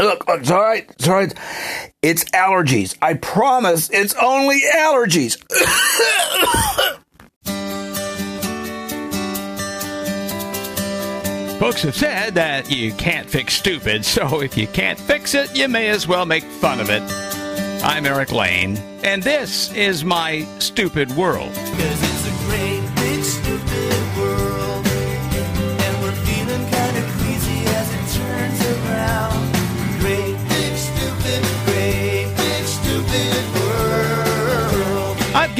Look, look, it's all right. It's all right. It's allergies. I promise it's only allergies. Folks have said that you can't fix stupid, so if you can't fix it, you may as well make fun of it. I'm Erik Lane, and this is my stupid world.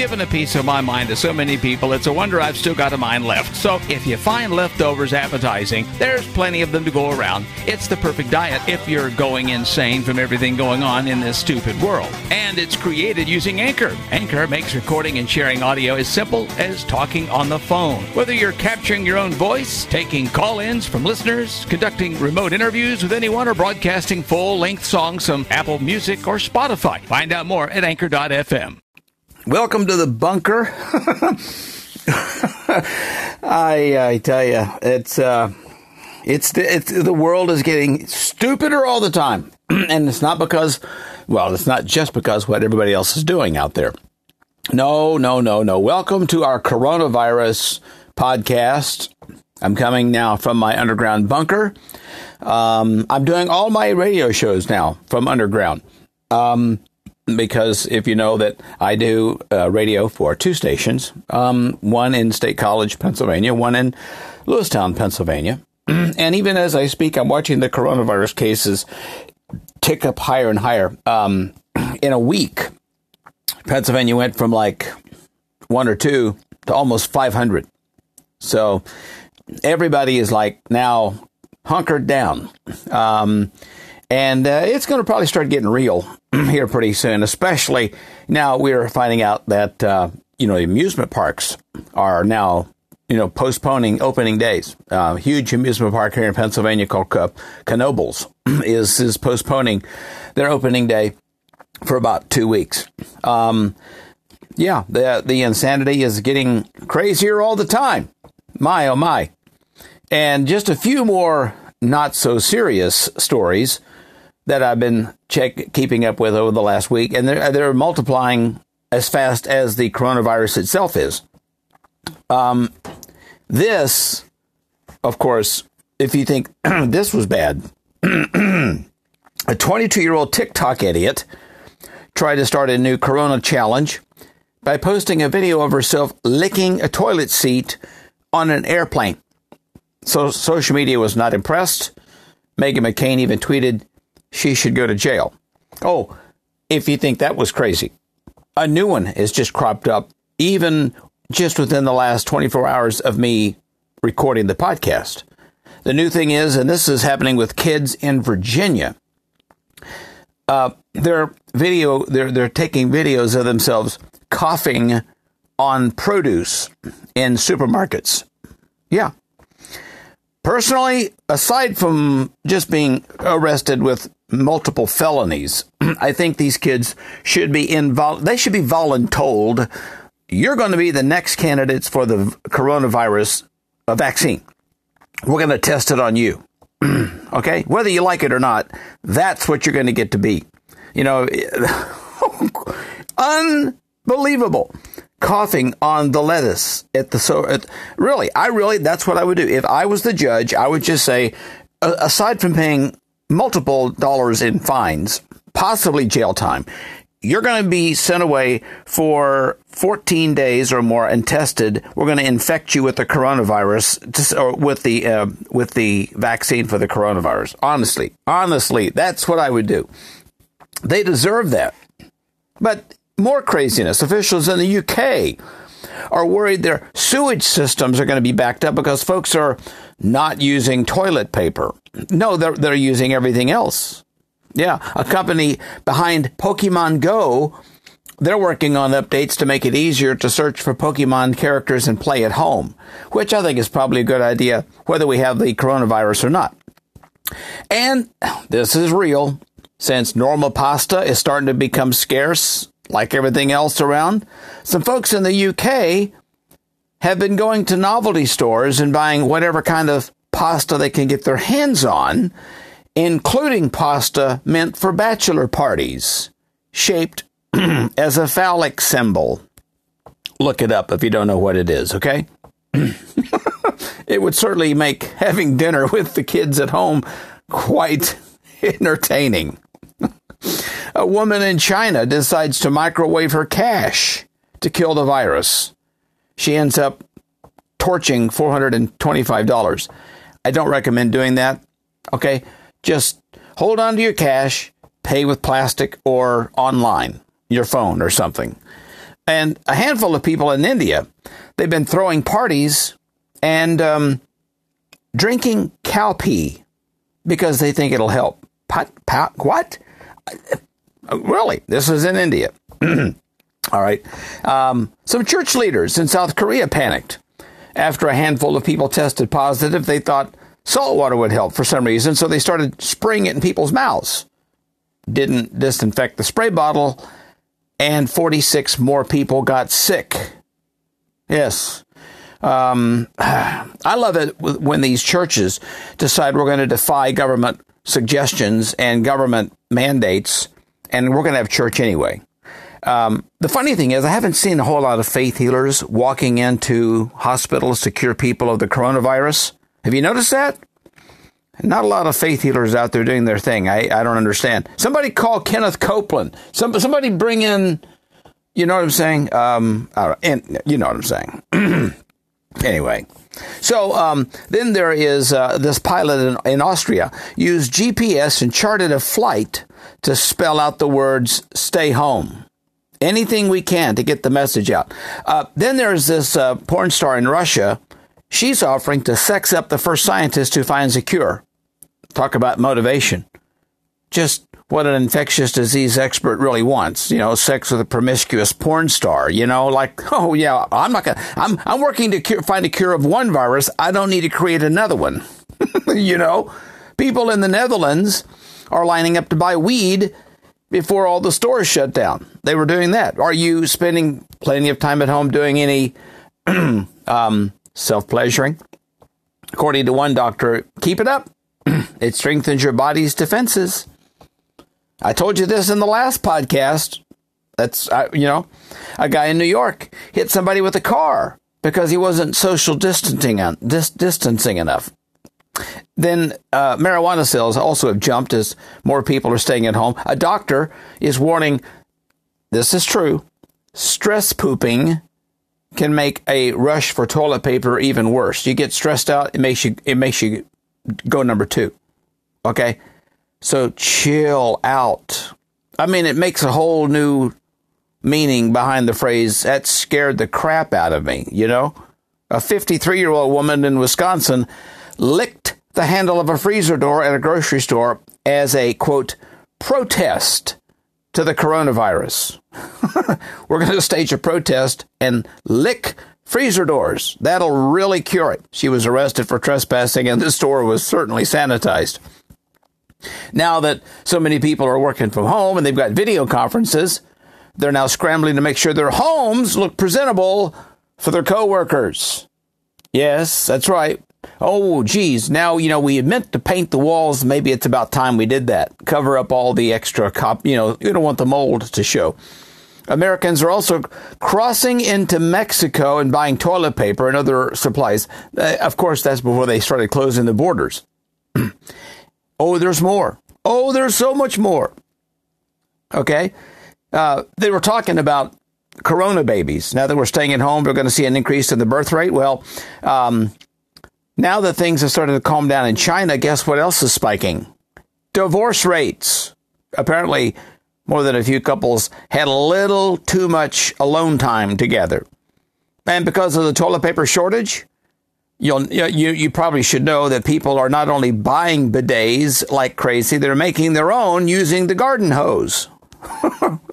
Given a piece of my mind to so many people, it's a wonder I've still got a mind left. So if you find leftovers appetizing, there's plenty of them to go around. It's the perfect diet if you're going insane from everything going on in this stupid world. And it's created using Anchor. Anchor makes recording and sharing audio as simple as talking on the phone. Whether you're capturing your own voice, taking call ins from listeners, conducting remote interviews with anyone, or broadcasting full length songs from Apple Music or Spotify. Find out more at anchor.fm. Welcome to the bunker. I I tell you, it's uh, it's it's the world is getting stupider all the time, and it's not because, well, it's not just because what everybody else is doing out there. No, no, no, no. Welcome to our coronavirus podcast. I'm coming now from my underground bunker. Um, I'm doing all my radio shows now from underground. Um, because if you know that I do uh, radio for two stations, um, one in State College, Pennsylvania, one in Lewistown, Pennsylvania. and even as I speak, I'm watching the coronavirus cases tick up higher and higher. Um, in a week, Pennsylvania went from like one or two to almost 500. So everybody is like now hunkered down. Um, and uh, it's going to probably start getting real here pretty soon, especially now we're finding out that, uh, you know, amusement parks are now, you know, postponing opening days. Uh, huge amusement park here in Pennsylvania called Knoebels is, is postponing their opening day for about two weeks. Um, yeah, the, the insanity is getting crazier all the time. My, oh my. And just a few more not so serious stories that I've been check, keeping up with over the last week, and they're, they're multiplying as fast as the coronavirus itself is. Um, this, of course, if you think this was bad, a 22 year old TikTok idiot tried to start a new corona challenge by posting a video of herself licking a toilet seat on an airplane. So social media was not impressed. Meghan McCain even tweeted, she should go to jail. Oh, if you think that was crazy, a new one has just cropped up, even just within the last 24 hours of me recording the podcast. The new thing is, and this is happening with kids in Virginia. Uh, they're video. They're they're taking videos of themselves coughing on produce in supermarkets. Yeah. Personally, aside from just being arrested with multiple felonies. I think these kids should be involved. they should be voluntold you're going to be the next candidates for the coronavirus vaccine. We're going to test it on you. okay? Whether you like it or not, that's what you're going to get to be. You know, unbelievable. Coughing on the lettuce at the so at, really, I really that's what I would do if I was the judge. I would just say, aside from paying multiple dollars in fines, possibly jail time. You're going to be sent away for 14 days or more and tested. We're going to infect you with the coronavirus or with the uh, with the vaccine for the coronavirus. Honestly, honestly, that's what I would do. They deserve that. But more craziness. Officials in the UK are worried their sewage systems are going to be backed up because folks are not using toilet paper. No, they're, they're using everything else. Yeah, a company behind Pokemon Go, they're working on updates to make it easier to search for Pokemon characters and play at home, which I think is probably a good idea whether we have the coronavirus or not. And this is real. Since normal pasta is starting to become scarce, like everything else around, some folks in the UK have been going to novelty stores and buying whatever kind of pasta they can get their hands on, including pasta meant for bachelor parties, shaped as a phallic symbol. Look it up if you don't know what it is, okay? it would certainly make having dinner with the kids at home quite entertaining. A woman in China decides to microwave her cash to kill the virus. She ends up torching $425. I don't recommend doing that. Okay? Just hold on to your cash, pay with plastic or online, your phone or something. And a handful of people in India, they've been throwing parties and um, drinking cow pee because they think it'll help. Pot, pot, what? Really? This is in India. All right. Um, some church leaders in South Korea panicked. After a handful of people tested positive, they thought salt water would help for some reason, so they started spraying it in people's mouths. Didn't disinfect the spray bottle, and 46 more people got sick. Yes. Um, I love it when these churches decide we're going to defy government suggestions and government mandates, and we're going to have church anyway. Um, the funny thing is, I haven't seen a whole lot of faith healers walking into hospitals to cure people of the coronavirus. Have you noticed that? Not a lot of faith healers out there doing their thing. I, I don't understand. Somebody call Kenneth Copeland. Some, somebody bring in, you know what I'm saying? Um, and you know what I'm saying. anyway. So um, then there is uh, this pilot in, in Austria used GPS and charted a flight to spell out the words "stay home." Anything we can to get the message out. Uh, then there's this uh, porn star in Russia. She's offering to sex up the first scientist who finds a cure. Talk about motivation. Just what an infectious disease expert really wants. You know, sex with a promiscuous porn star. You know, like, oh yeah, I'm not gonna. I'm I'm working to cure, find a cure of one virus. I don't need to create another one. you know, people in the Netherlands are lining up to buy weed before all the stores shut down. They were doing that. Are you spending plenty of time at home doing any um, self pleasuring? According to one doctor, keep it up. it strengthens your body's defenses. I told you this in the last podcast. That's, uh, you know, a guy in New York hit somebody with a car because he wasn't social distancing, dis- distancing enough. Then uh, marijuana sales also have jumped as more people are staying at home. A doctor is warning this is true stress pooping can make a rush for toilet paper even worse. You get stressed out, it makes you it makes you go number 2. Okay? So chill out. I mean, it makes a whole new meaning behind the phrase that scared the crap out of me, you know? A 53-year-old woman in Wisconsin licked the handle of a freezer door at a grocery store as a quote protest to the coronavirus. We're going to stage a protest and lick freezer doors. That'll really cure it. She was arrested for trespassing, and the store was certainly sanitized. Now that so many people are working from home and they've got video conferences, they're now scrambling to make sure their homes look presentable for their coworkers. Yes, that's right oh, geez, now, you know, we meant to paint the walls. Maybe it's about time we did that. Cover up all the extra cop, you know, you don't want the mold to show. Americans are also crossing into Mexico and buying toilet paper and other supplies. Uh, of course, that's before they started closing the borders. oh, there's more. Oh, there's so much more. Okay. Uh, they were talking about corona babies. Now that we're staying at home, we're going to see an increase in the birth rate. Well, um, now that things have started to calm down in China, guess what else is spiking? Divorce rates. Apparently, more than a few couples had a little too much alone time together. And because of the toilet paper shortage, you'll, you, you probably should know that people are not only buying bidets like crazy, they're making their own using the garden hose.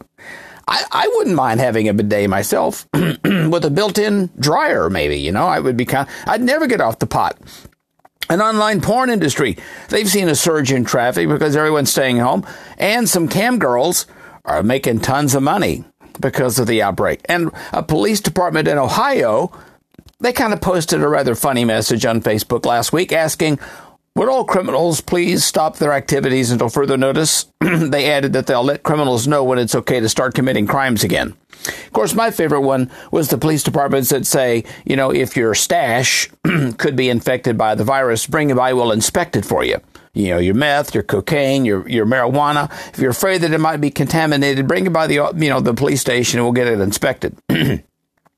I, I wouldn't mind having a bidet myself with a built-in dryer, maybe. You know, I would be kind. I'd never get off the pot. An online porn industry. They've seen a surge in traffic because everyone's staying home, and some cam girls are making tons of money because of the outbreak. And a police department in Ohio they kind of posted a rather funny message on Facebook last week asking, would all criminals please stop their activities until further notice? they added that they'll let criminals know when it's okay to start committing crimes again. Of course, my favorite one was the police departments that say, you know, if your stash could be infected by the virus, bring it by, we'll inspect it for you. You know, your meth, your cocaine, your, your marijuana. If you're afraid that it might be contaminated, bring it by the, you know, the police station and we'll get it inspected.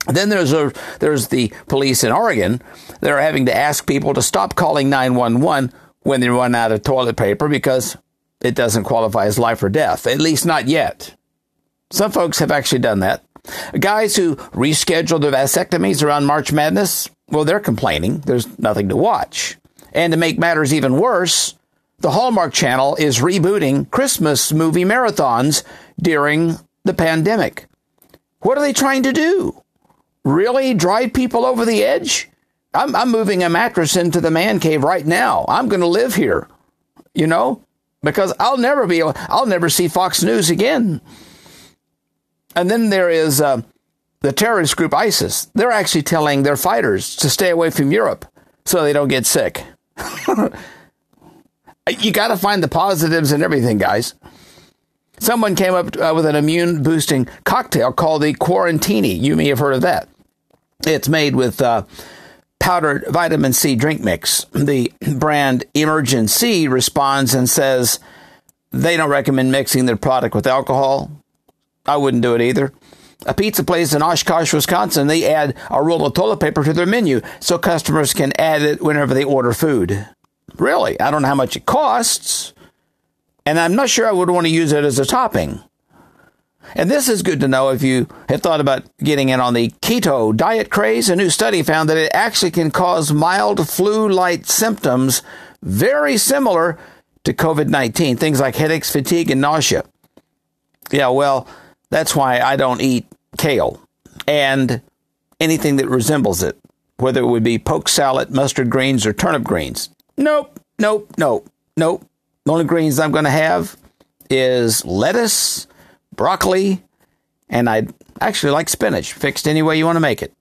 Then there's a, there's the police in Oregon that are having to ask people to stop calling 911 when they run out of toilet paper because it doesn't qualify as life or death, at least not yet. Some folks have actually done that. Guys who reschedule their vasectomies around March Madness, well, they're complaining. There's nothing to watch. And to make matters even worse, the Hallmark Channel is rebooting Christmas movie marathons during the pandemic. What are they trying to do? Really drive people over the edge? I'm, I'm moving a mattress into the man cave right now. I'm going to live here, you know, because I'll never be, I'll never see Fox News again. And then there is uh, the terrorist group ISIS. They're actually telling their fighters to stay away from Europe so they don't get sick. you got to find the positives in everything, guys. Someone came up uh, with an immune boosting cocktail called the Quarantini. You may have heard of that. It's made with uh, powdered vitamin C drink mix. The brand Emergen-C responds and says they don't recommend mixing their product with alcohol. I wouldn't do it either. A pizza place in Oshkosh, Wisconsin, they add a roll of toilet paper to their menu so customers can add it whenever they order food. Really? I don't know how much it costs. And I'm not sure I would want to use it as a topping. And this is good to know if you have thought about getting in on the keto diet craze. A new study found that it actually can cause mild flu like symptoms very similar to COVID 19, things like headaches, fatigue, and nausea. Yeah, well, that's why I don't eat kale and anything that resembles it, whether it would be poke salad, mustard greens, or turnip greens. Nope, nope, nope, nope. The only greens I'm going to have is lettuce broccoli, and I actually like spinach, fixed any way you want to make it.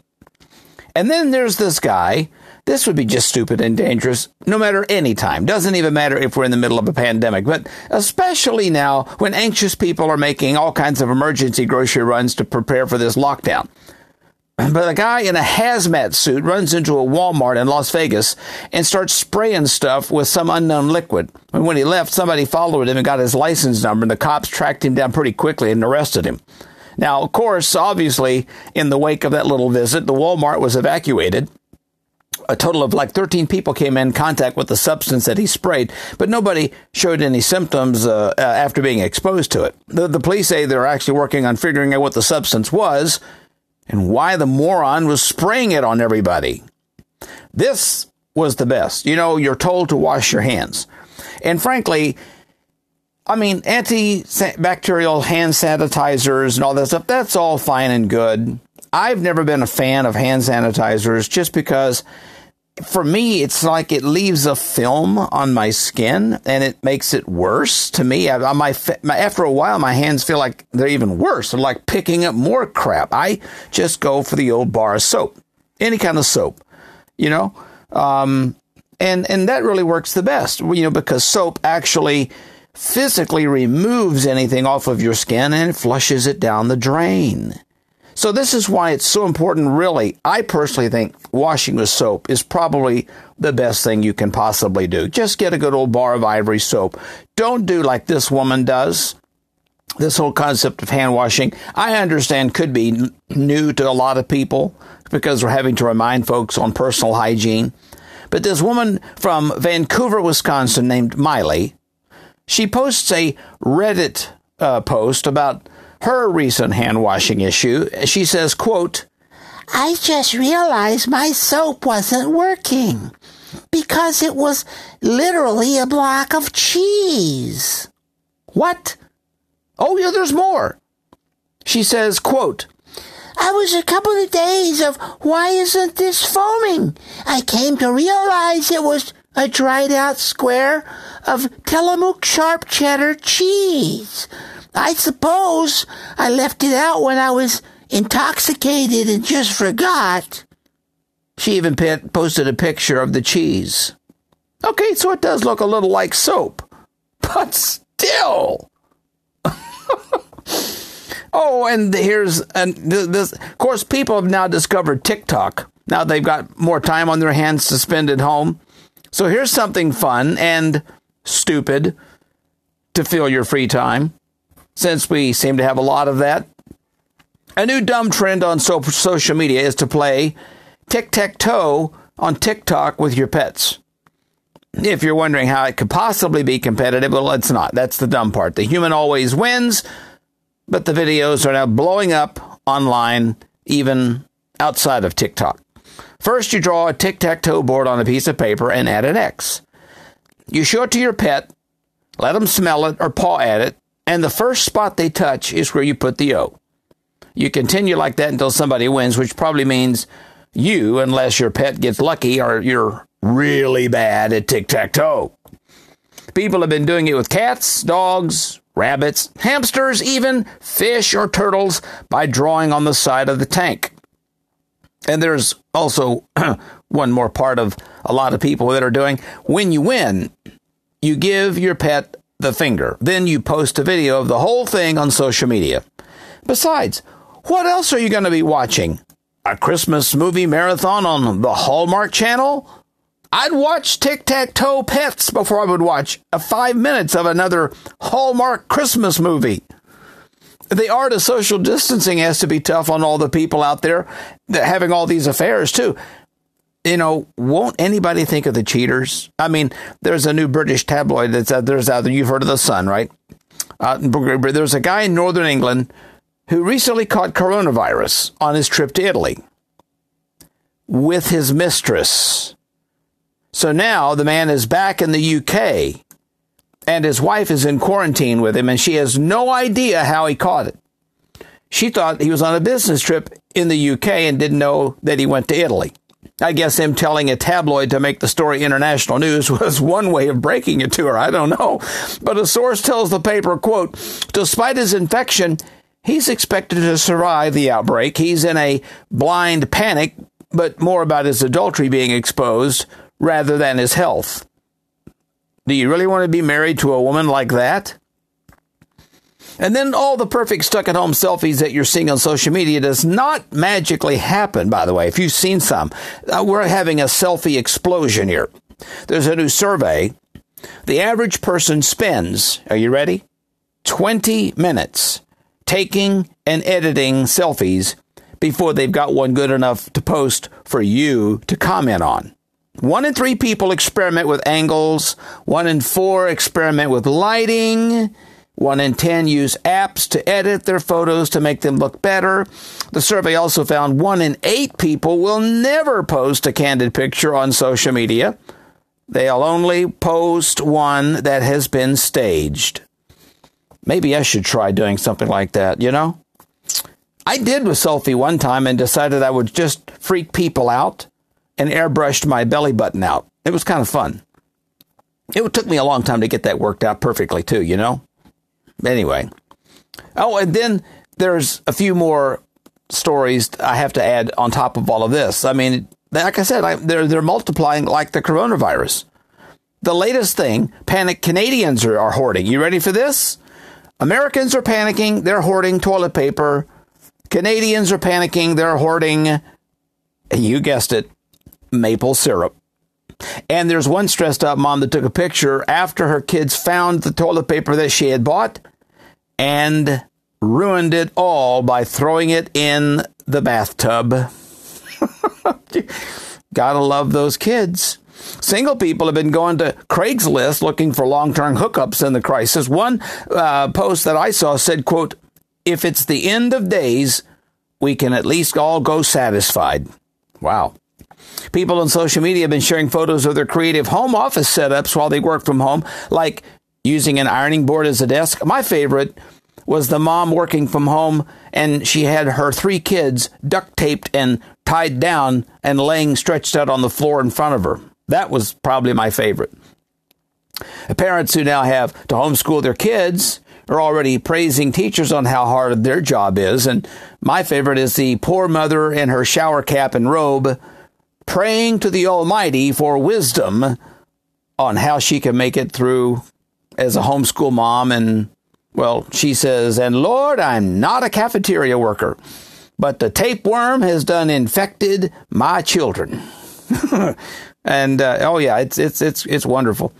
And then there's this guy. This would be just stupid and dangerous no matter any time. Doesn't even matter if we're in the middle of a pandemic, but especially now when anxious people are making all kinds of emergency grocery runs to prepare for this lockdown. But a guy in a hazmat suit runs into a Walmart in Las Vegas and starts spraying stuff with some unknown liquid. And when he left, somebody followed him and got his license number, and the cops tracked him down pretty quickly and arrested him. Now, of course, obviously, in the wake of that little visit, the Walmart was evacuated. A total of like 13 people came in contact with the substance that he sprayed, but nobody showed any symptoms uh, uh, after being exposed to it. The, the police say they're actually working on figuring out what the substance was and why the moron was spraying it on everybody. This was the best. You know, you're told to wash your hands. And frankly, I mean, antibacterial hand sanitizers and all that stuff, that's all fine and good. I've never been a fan of hand sanitizers just because for me, it's like it leaves a film on my skin and it makes it worse to me. I, my, my, after a while, my hands feel like they're even worse. They're like picking up more crap. I just go for the old bar of soap, any kind of soap, you know? Um, and, and that really works the best, you know, because soap actually physically removes anything off of your skin and flushes it down the drain. So this is why it's so important, really. I personally think washing with soap is probably the best thing you can possibly do. Just get a good old bar of ivory soap. Don't do like this woman does. This whole concept of hand washing, I understand could be new to a lot of people because we're having to remind folks on personal hygiene. But this woman from Vancouver, Wisconsin named Miley, she posts a Reddit uh, post about her recent hand washing issue. She says, quote, I just realized my soap wasn't working because it was literally a block of cheese. What? Oh, yeah, there's more. She says, quote, I was a couple of days of why isn't this foaming? I came to realize it was a dried out square of Tillamook sharp cheddar cheese. I suppose I left it out when I was intoxicated and just forgot. She even posted a picture of the cheese. Okay, so it does look a little like soap, but still. oh, and here's and this. Of course, people have now discovered TikTok. Now they've got more time on their hands to spend at home. So here's something fun and stupid to fill your free time, since we seem to have a lot of that. A new dumb trend on so- social media is to play tic tac toe on TikTok with your pets. If you're wondering how it could possibly be competitive, well, it's not. That's the dumb part. The human always wins, but the videos are now blowing up online, even outside of TikTok. First, you draw a tic tac toe board on a piece of paper and add an X. You show it to your pet, let them smell it or paw at it, and the first spot they touch is where you put the O. You continue like that until somebody wins, which probably means you, unless your pet gets lucky or you're really bad at tic tac toe. People have been doing it with cats, dogs, rabbits, hamsters, even fish or turtles by drawing on the side of the tank. And there's also one more part of a lot of people that are doing when you win, you give your pet the finger. Then you post a video of the whole thing on social media. Besides, what else are you going to be watching? A Christmas movie marathon on the Hallmark Channel? I'd watch Tic Tac Toe Pets before I would watch a five minutes of another Hallmark Christmas movie. The art of social distancing has to be tough on all the people out there that having all these affairs too. You know, won't anybody think of the cheaters? I mean, there's a new British tabloid that's out there's out there. You've heard of the Sun, right? Uh, there's a guy in northern England who recently caught coronavirus on his trip to Italy with his mistress. So now the man is back in the UK and his wife is in quarantine with him and she has no idea how he caught it. She thought he was on a business trip in the UK and didn't know that he went to Italy. I guess him telling a tabloid to make the story international news was one way of breaking it to her. I don't know. But a source tells the paper, quote, despite his infection, he's expected to survive the outbreak. He's in a blind panic, but more about his adultery being exposed rather than his health. Do you really want to be married to a woman like that? And then all the perfect stuck at home selfies that you're seeing on social media does not magically happen, by the way. If you've seen some, uh, we're having a selfie explosion here. There's a new survey. The average person spends, are you ready? 20 minutes taking and editing selfies before they've got one good enough to post for you to comment on. One in three people experiment with angles. One in four experiment with lighting. One in 10 use apps to edit their photos to make them look better. The survey also found one in eight people will never post a candid picture on social media. They'll only post one that has been staged. Maybe I should try doing something like that, you know? I did with selfie one time and decided I would just freak people out and airbrushed my belly button out. It was kind of fun. It took me a long time to get that worked out perfectly, too, you know? Anyway. Oh, and then there's a few more stories I have to add on top of all of this. I mean, like I said, I, they're, they're multiplying like the coronavirus. The latest thing, panic Canadians are, are hoarding. You ready for this? Americans are panicking, they're hoarding toilet paper. Canadians are panicking, they're hoarding, you guessed it, maple syrup. And there's one stressed out mom that took a picture after her kids found the toilet paper that she had bought and ruined it all by throwing it in the bathtub. Gotta love those kids. Single people have been going to Craigslist looking for long-term hookups in the crisis. One uh, post that I saw said, quote, if it's the end of days, we can at least all go satisfied. Wow. People on social media have been sharing photos of their creative home office setups while they work from home, like using an ironing board as a desk. My favorite was the mom working from home and she had her three kids duct taped and tied down and laying stretched out on the floor in front of her. That was probably my favorite. Parents who now have to homeschool their kids are already praising teachers on how hard their job is. And my favorite is the poor mother in her shower cap and robe praying to the Almighty for wisdom on how she can make it through as a homeschool mom. And, well, she says, and Lord, I'm not a cafeteria worker, but the tapeworm has done infected my children. and uh, oh yeah, it's it's it's it's wonderful.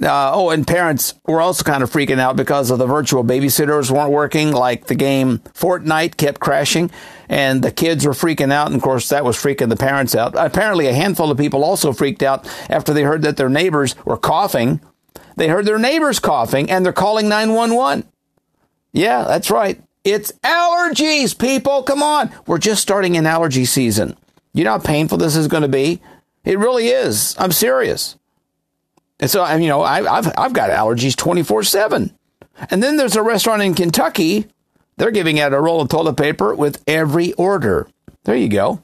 Uh, oh, and parents were also kind of freaking out because of the virtual babysitters weren't working. Like the game Fortnite kept crashing, and the kids were freaking out. And of course, that was freaking the parents out. Apparently, a handful of people also freaked out after they heard that their neighbors were coughing. They heard their neighbors coughing, and they're calling nine one one. Yeah, that's right. It's allergies, people. Come on, we're just starting an allergy season. You know how painful this is going to be it really is. I'm serious. And so, you know, I, have I've got allergies 24 7. And then there's a restaurant in Kentucky. They're giving out a roll of toilet paper with every order. There you go.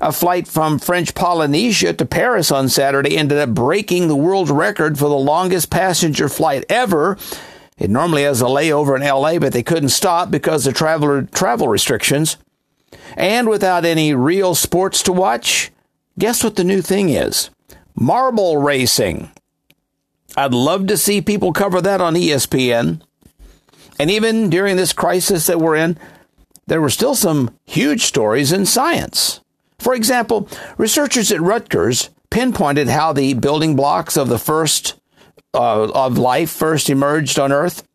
A flight from French Polynesia to Paris on Saturday ended up breaking the world record for the longest passenger flight ever. It normally has a layover in LA, but they couldn't stop because of traveler travel restrictions. And without any real sports to watch, Guess what the new thing is? Marble racing. I'd love to see people cover that on ESPN. And even during this crisis that we're in, there were still some huge stories in science. For example, researchers at Rutgers pinpointed how the building blocks of the first uh, of life first emerged on Earth.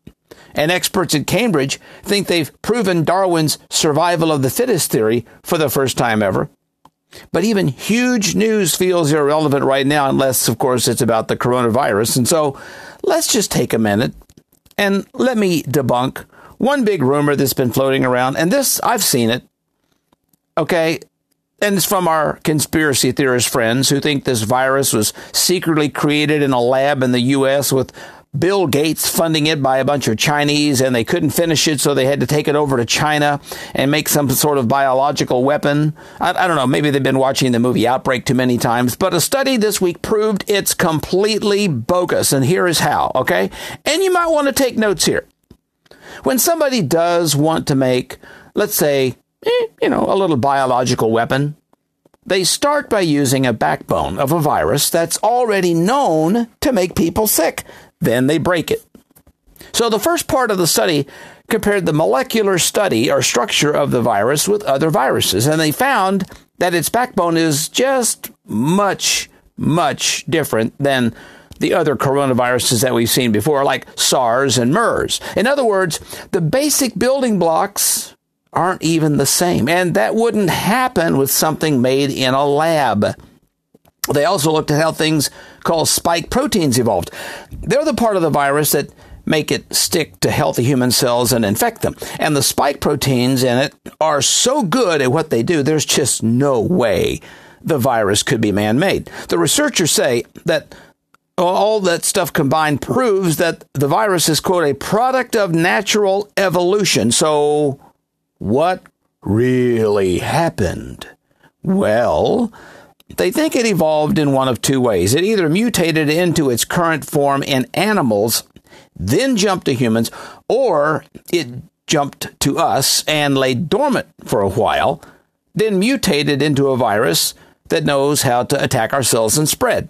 And experts at Cambridge think they've proven Darwin's survival of the fittest theory for the first time ever. But even huge news feels irrelevant right now, unless, of course, it's about the coronavirus. And so let's just take a minute and let me debunk one big rumor that's been floating around. And this, I've seen it. Okay. And it's from our conspiracy theorist friends who think this virus was secretly created in a lab in the U.S. with Bill Gates funding it by a bunch of Chinese, and they couldn't finish it, so they had to take it over to China and make some sort of biological weapon. I, I, don't know, maybe they've been watching the movie Outbreak too many times, but a study this week proved it's completely bogus, and here is how, okay? And you might want to take notes here. When somebody does want to make, let's say, eh, you know, a little biological weapon, they start by using a backbone of a virus that's already known to make people sick. Then they break it. So the first part of the study compared the molecular study or structure of the virus with other viruses, and they found that its backbone is just much, much different than the other coronaviruses that we've seen before, like SARS and MERS. In other words, the basic building blocks aren't even the same, and that wouldn't happen with something made in a lab. They also looked at how things called spike proteins evolved. They're the part of the virus that make it stick to healthy human cells and infect them. And the spike proteins in it are so good at what they do, there's just no way the virus could be man made. The researchers say that all that stuff combined proves that the virus is, quote, a product of natural evolution. So, what really happened? Well, they think it evolved in one of two ways. It either mutated into its current form in animals, then jumped to humans, or it jumped to us and lay dormant for a while, then mutated into a virus that knows how to attack our cells and spread.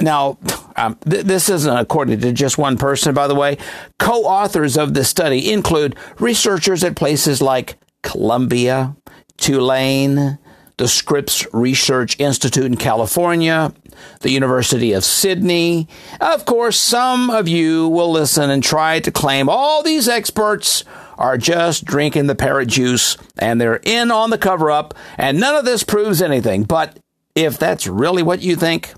Now, um, th- this isn't according to just one person, by the way. Co authors of this study include researchers at places like Columbia, Tulane, the Scripps Research Institute in California, the University of Sydney. Of course, some of you will listen and try to claim all these experts are just drinking the parrot juice and they're in on the cover up and none of this proves anything. But if that's really what you think,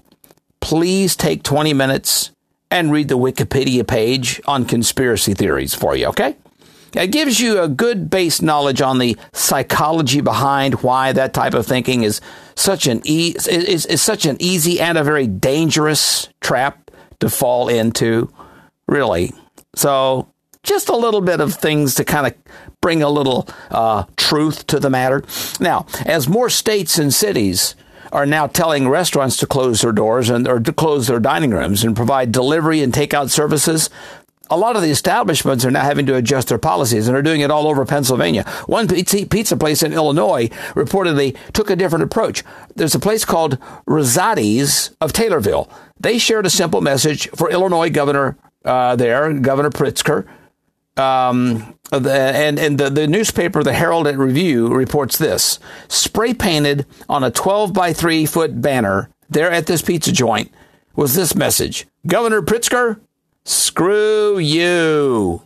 please take 20 minutes and read the Wikipedia page on conspiracy theories for you, okay? It gives you a good base knowledge on the psychology behind why that type of thinking is such an e- is, is such an easy and a very dangerous trap to fall into. Really. So just a little bit of things to kind of bring a little uh, truth to the matter. Now, as more states and cities are now telling restaurants to close their doors and or to close their dining rooms and provide delivery and takeout services, a lot of the establishments are now having to adjust their policies and are doing it all over Pennsylvania. One pizza place in Illinois reportedly took a different approach. There's a place called Rosati's of Taylorville. They shared a simple message for Illinois Governor uh, there, Governor Pritzker. Um, the, and and the, the newspaper, the Herald and Review, reports this spray painted on a 12 by 3 foot banner there at this pizza joint was this message Governor Pritzker, screw you.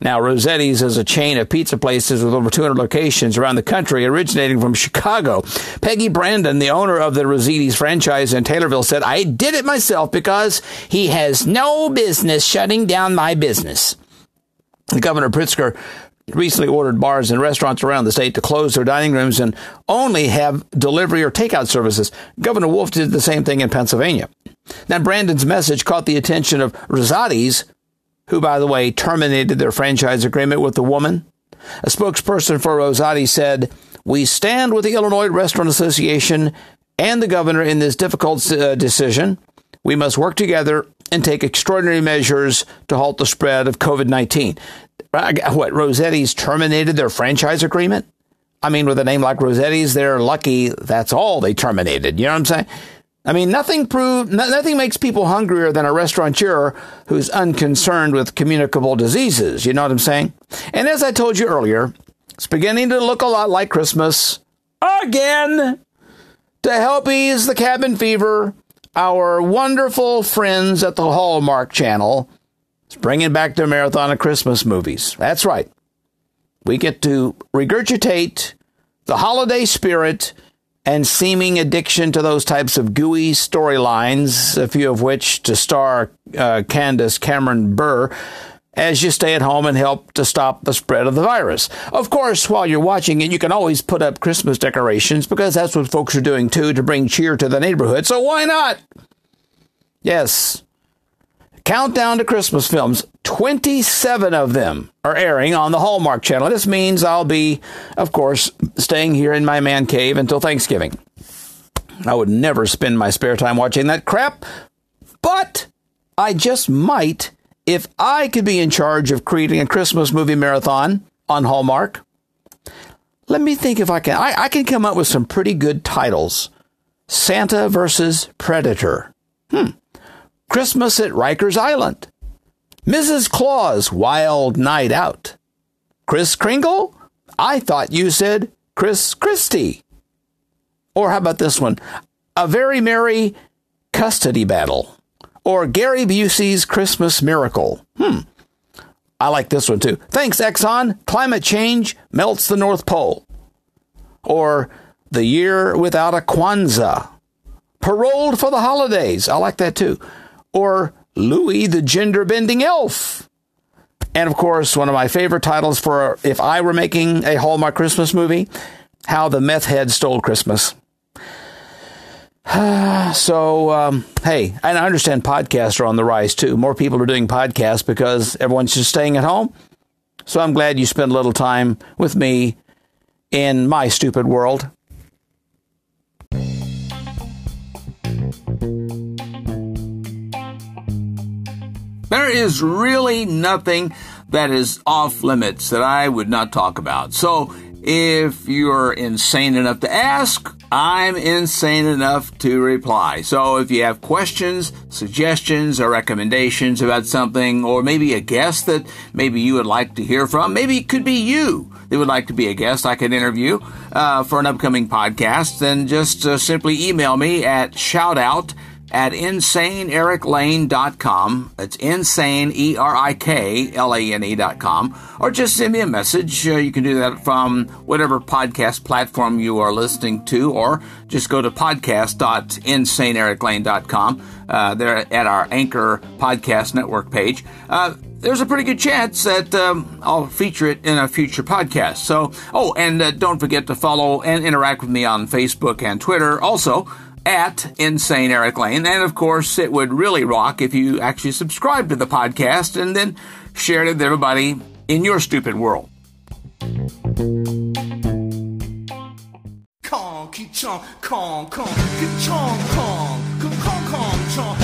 Now, Rosati's is a chain of pizza places with over 200 locations around the country, originating from Chicago. Peggy Brandon, the owner of the Rosati's franchise in Taylorville, said, I did it myself because he has no business shutting down my business. Governor Pritzker recently ordered bars and restaurants around the state to close their dining rooms and only have delivery or takeout services. Governor Wolf did the same thing in Pennsylvania. Now, Brandon's message caught the attention of Rosati's, who, by the way, terminated their franchise agreement with the woman. A spokesperson for Rosati said, We stand with the Illinois Restaurant Association and the governor in this difficult uh, decision. We must work together and take extraordinary measures to halt the spread of COVID 19. What, Rosati's terminated their franchise agreement? I mean, with a name like Rosati's, they're lucky that's all they terminated. You know what I'm saying? I mean, nothing prove, nothing makes people hungrier than a restaurateur who's unconcerned with communicable diseases. You know what I'm saying? And as I told you earlier, it's beginning to look a lot like Christmas again. To help ease the cabin fever, our wonderful friends at the Hallmark Channel is bringing back their marathon of Christmas movies. That's right. We get to regurgitate the holiday spirit and seeming addiction to those types of gooey storylines, a few of which to star uh, Candace Cameron Bure as you stay at home and help to stop the spread of the virus. Of course, while you're watching it, you can always put up Christmas decorations because that's what folks are doing too to bring cheer to the neighborhood. So why not? Yes. Countdown to Christmas films. 27 of them are airing on the Hallmark Channel. This means I'll be, of course, staying here in my man cave until Thanksgiving. I would never spend my spare time watching that crap, but I just might if I could be in charge of creating a Christmas movie marathon on Hallmark. Let me think if I can. I, I can come up with some pretty good titles Santa versus Predator. Hmm. Christmas at Rikers Island. Mrs. Claus Wild Night Out. Kris Kringle? I thought you said Chris Christie. Or how about this one? A very merry custody battle. Or Gary Busey's Christmas Miracle. Hmm. I like this one too. Thanks, Exxon. Climate change melts the North Pole. Or The Year Without a Kwanzaa. Paroled for the Holidays. I like that too. Or Louie the Gender Bending Elf. And of course, one of my favorite titles for if I were making a Hallmark Christmas movie, How the Meth Head Stole Christmas. so, um, hey, and I understand podcasts are on the rise too. More people are doing podcasts because everyone's just staying at home. So I'm glad you spend a little time with me in my stupid world. There is really nothing that is off limits that I would not talk about. So if you're insane enough to ask, I'm insane enough to reply. So if you have questions, suggestions, or recommendations about something, or maybe a guest that maybe you would like to hear from, maybe it could be you that would like to be a guest I could interview uh, for an upcoming podcast, then just uh, simply email me at shoutout at insaneeriklane.com. It's insane, E R I K L A N E.com. Or just send me a message. Uh, you can do that from whatever podcast platform you are listening to, or just go to podcast.insaneeriklane.com. Uh, there at our Anchor Podcast Network page. Uh, there's a pretty good chance that um, I'll feature it in a future podcast. So, oh, and uh, don't forget to follow and interact with me on Facebook and Twitter. Also, at Insane Erik Lane. And of course, it would really rock if you actually subscribe to the podcast and then shared it with everybody in your stupid world. Kong, chong, kong, kong, chong, kong, kong, kong.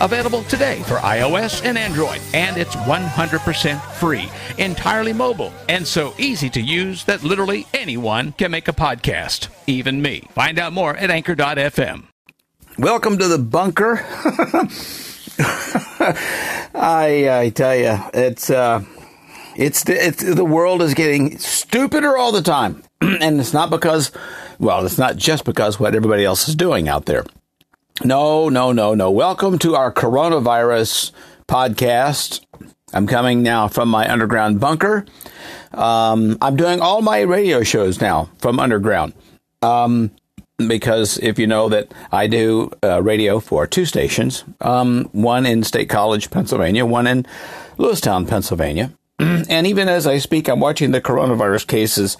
Available today for iOS and Android, and it's 100% free, entirely mobile, and so easy to use that literally anyone can make a podcast, even me. Find out more at anchor.fm. Welcome to the bunker. I I tell you, it's uh, it's it's the world is getting stupider all the time, and it's not because, well, it's not just because what everybody else is doing out there. No, no, no, no. Welcome to our coronavirus podcast. I'm coming now from my underground bunker. Um, I'm doing all my radio shows now from underground. Um, because if you know that I do uh, radio for two stations, um, one in State College, Pennsylvania, one in Lewistown, Pennsylvania. and even as I speak, I'm watching the coronavirus cases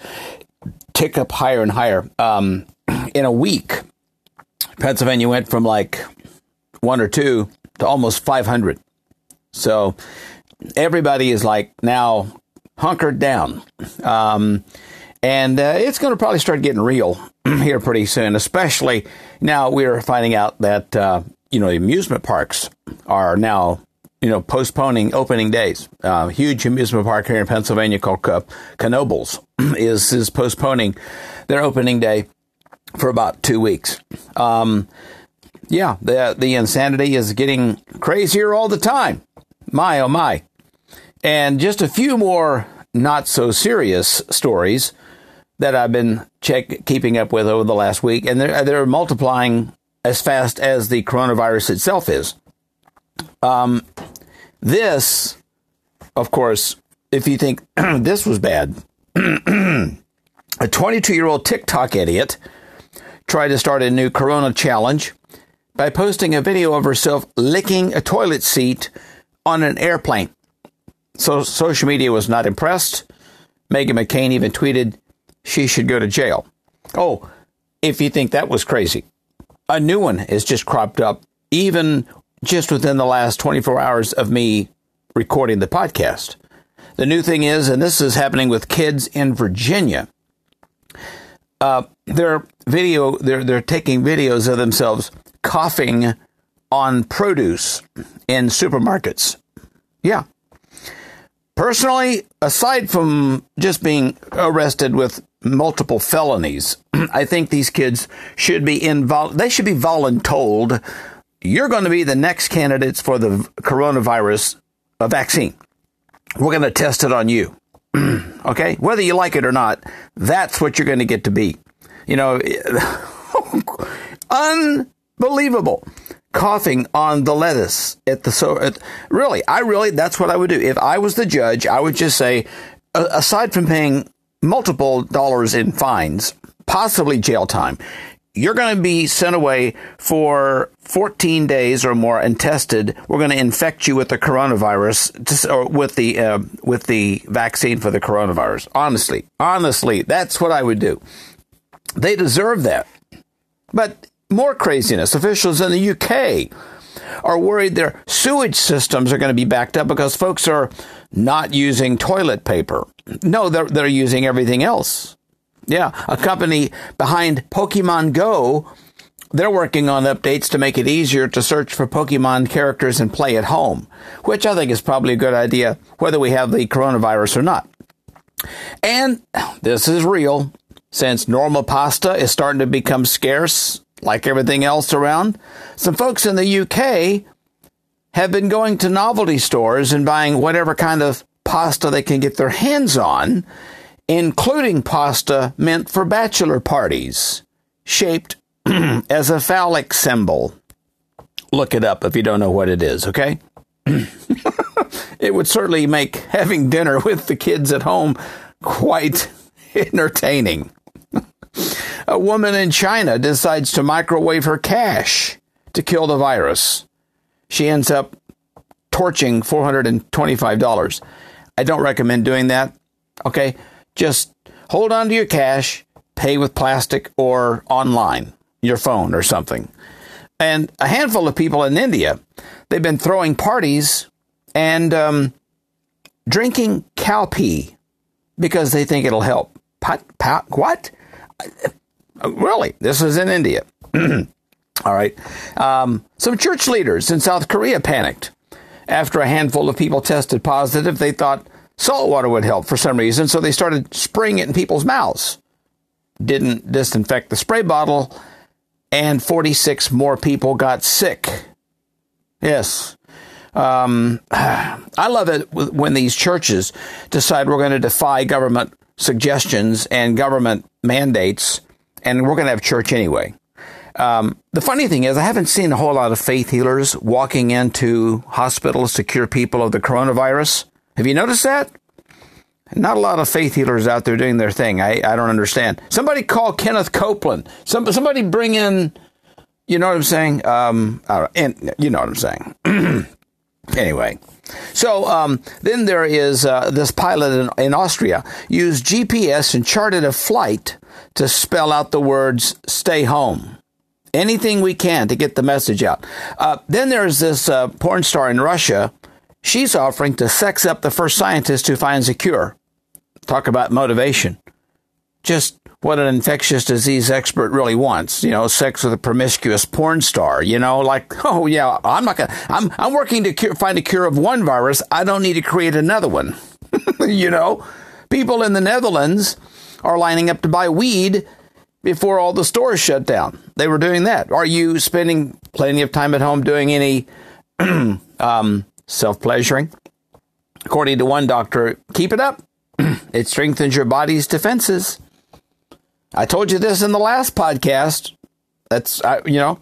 tick up higher and higher. Um, in a week, Pennsylvania went from like one or two to almost 500. So everybody is like now hunkered down. Um, and uh, it's going to probably start getting real here pretty soon, especially now we're finding out that, uh, you know, the amusement parks are now, you know, postponing opening days. Uh, huge amusement park here in Pennsylvania called Knoebels is, is postponing their opening day for about two weeks. Um, yeah, the the insanity is getting crazier all the time. My oh my. And just a few more not so serious stories that I've been check keeping up with over the last week, and they're they're multiplying as fast as the coronavirus itself is. Um, this, of course, if you think this was bad, a 22 year old TikTok idiot tried to start a new Corona challenge by posting a video of herself licking a toilet seat on an airplane. So social media was not impressed. Meghan McCain even tweeted she should go to jail. Oh, if you think that was crazy, a new one is just cropped up, even just within the last 24 hours of me recording the podcast. The new thing is, and this is happening with kids in Virginia, uh, they're video they're they're taking videos of themselves coughing on produce in supermarkets. Yeah. Personally, aside from just being arrested with multiple felonies, I think these kids should be involved. They should be voluntold. You're going to be the next candidates for the coronavirus vaccine. We're going to test it on you. okay? Whether you like it or not, that's what you're going to get to be. You know, unbelievable. Coughing on the lettuce at the so at, really, I really that's what I would do if I was the judge. I would just say, aside from paying multiple dollars in fines, possibly jail time, you're going to be sent away for 14 days or more and tested. We're going to infect you with the coronavirus or with the uh, with the vaccine for the coronavirus. Honestly, honestly, that's what I would do. They deserve that. But more craziness. Officials in the UK are worried their sewage systems are going to be backed up because folks are not using toilet paper. No, they're, they're using everything else. Yeah, a company behind Pokemon Go, they're working on updates to make it easier to search for Pokemon characters and play at home, which I think is probably a good idea whether we have the coronavirus or not. And this is real. Since normal pasta is starting to become scarce, like everything else around, some folks in the UK have been going to novelty stores and buying whatever kind of pasta they can get their hands on, including pasta meant for bachelor parties, shaped as a phallic symbol. Look it up if you don't know what it is, okay? it would certainly make having dinner with the kids at home quite entertaining. A woman in China decides to microwave her cash to kill the virus. She ends up torching $425. I don't recommend doing that. Okay? Just hold on to your cash, pay with plastic or online, your phone or something. And a handful of people in India, they've been throwing parties and um, drinking cow pee because they think it'll help. Pot, pot, what? Really? This is in India. All right. Um, some church leaders in South Korea panicked after a handful of people tested positive. They thought salt water would help for some reason, so they started spraying it in people's mouths. Didn't disinfect the spray bottle, and 46 more people got sick. Yes. Um, I love it when these churches decide we're going to defy government suggestions and government mandates, and we're going to have church anyway. Um, the funny thing is, I haven't seen a whole lot of faith healers walking into hospitals to cure people of the coronavirus. Have you noticed that? Not a lot of faith healers out there doing their thing. I, I don't understand. Somebody call Kenneth Copeland. Some, somebody bring in, you know what I'm saying? Um, and you know what I'm saying. anyway, so um, then there is uh, this pilot in, in Austria used GPS and charted a flight to spell out the words "stay home." anything we can to get the message out. Uh, then there's this uh, porn star in Russia. She's offering to sex up the first scientist who finds a cure. Talk about motivation. Just what an infectious disease expert really wants. You know, sex with a promiscuous porn star. You know, like, oh yeah, I'm not gonna. I'm I'm working to cure, find a cure of one virus. I don't need to create another one. you know, people in the Netherlands are lining up to buy weed before all the stores shut down. They were doing that. Are you spending plenty of time at home doing any um, self pleasuring? According to one doctor, keep it up. it strengthens your body's defenses. I told you this in the last podcast. That's, you know,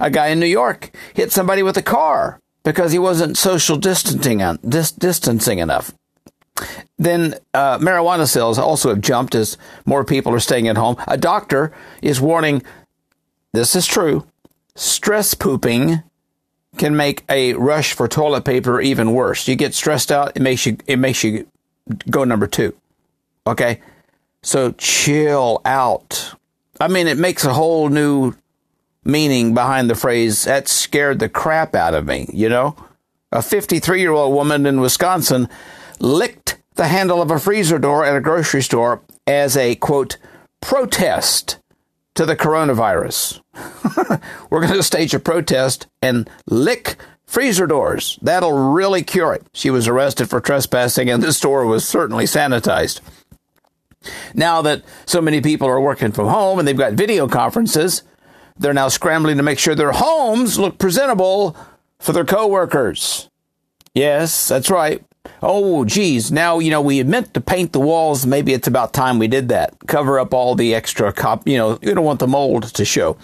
a guy in New York hit somebody with a car because he wasn't social distancing, dis- distancing enough. Then uh, marijuana sales also have jumped as more people are staying at home. A doctor is warning this is true stress pooping can make a rush for toilet paper even worse. You get stressed out, it makes you it makes you go number 2. Okay? So chill out. I mean, it makes a whole new meaning behind the phrase that scared the crap out of me, you know? A 53-year-old woman in Wisconsin licked the handle of a freezer door at a grocery store as a quote protest to the coronavirus. We're going to stage a protest and lick freezer doors. That'll really cure it. She was arrested for trespassing and the store was certainly sanitized. Now that so many people are working from home and they've got video conferences, they're now scrambling to make sure their homes look presentable for their coworkers. Yes, that's right. Oh, geez. Now, you know, we meant to paint the walls. Maybe it's about time we did that. Cover up all the extra cop, you know, you don't want the mold to show.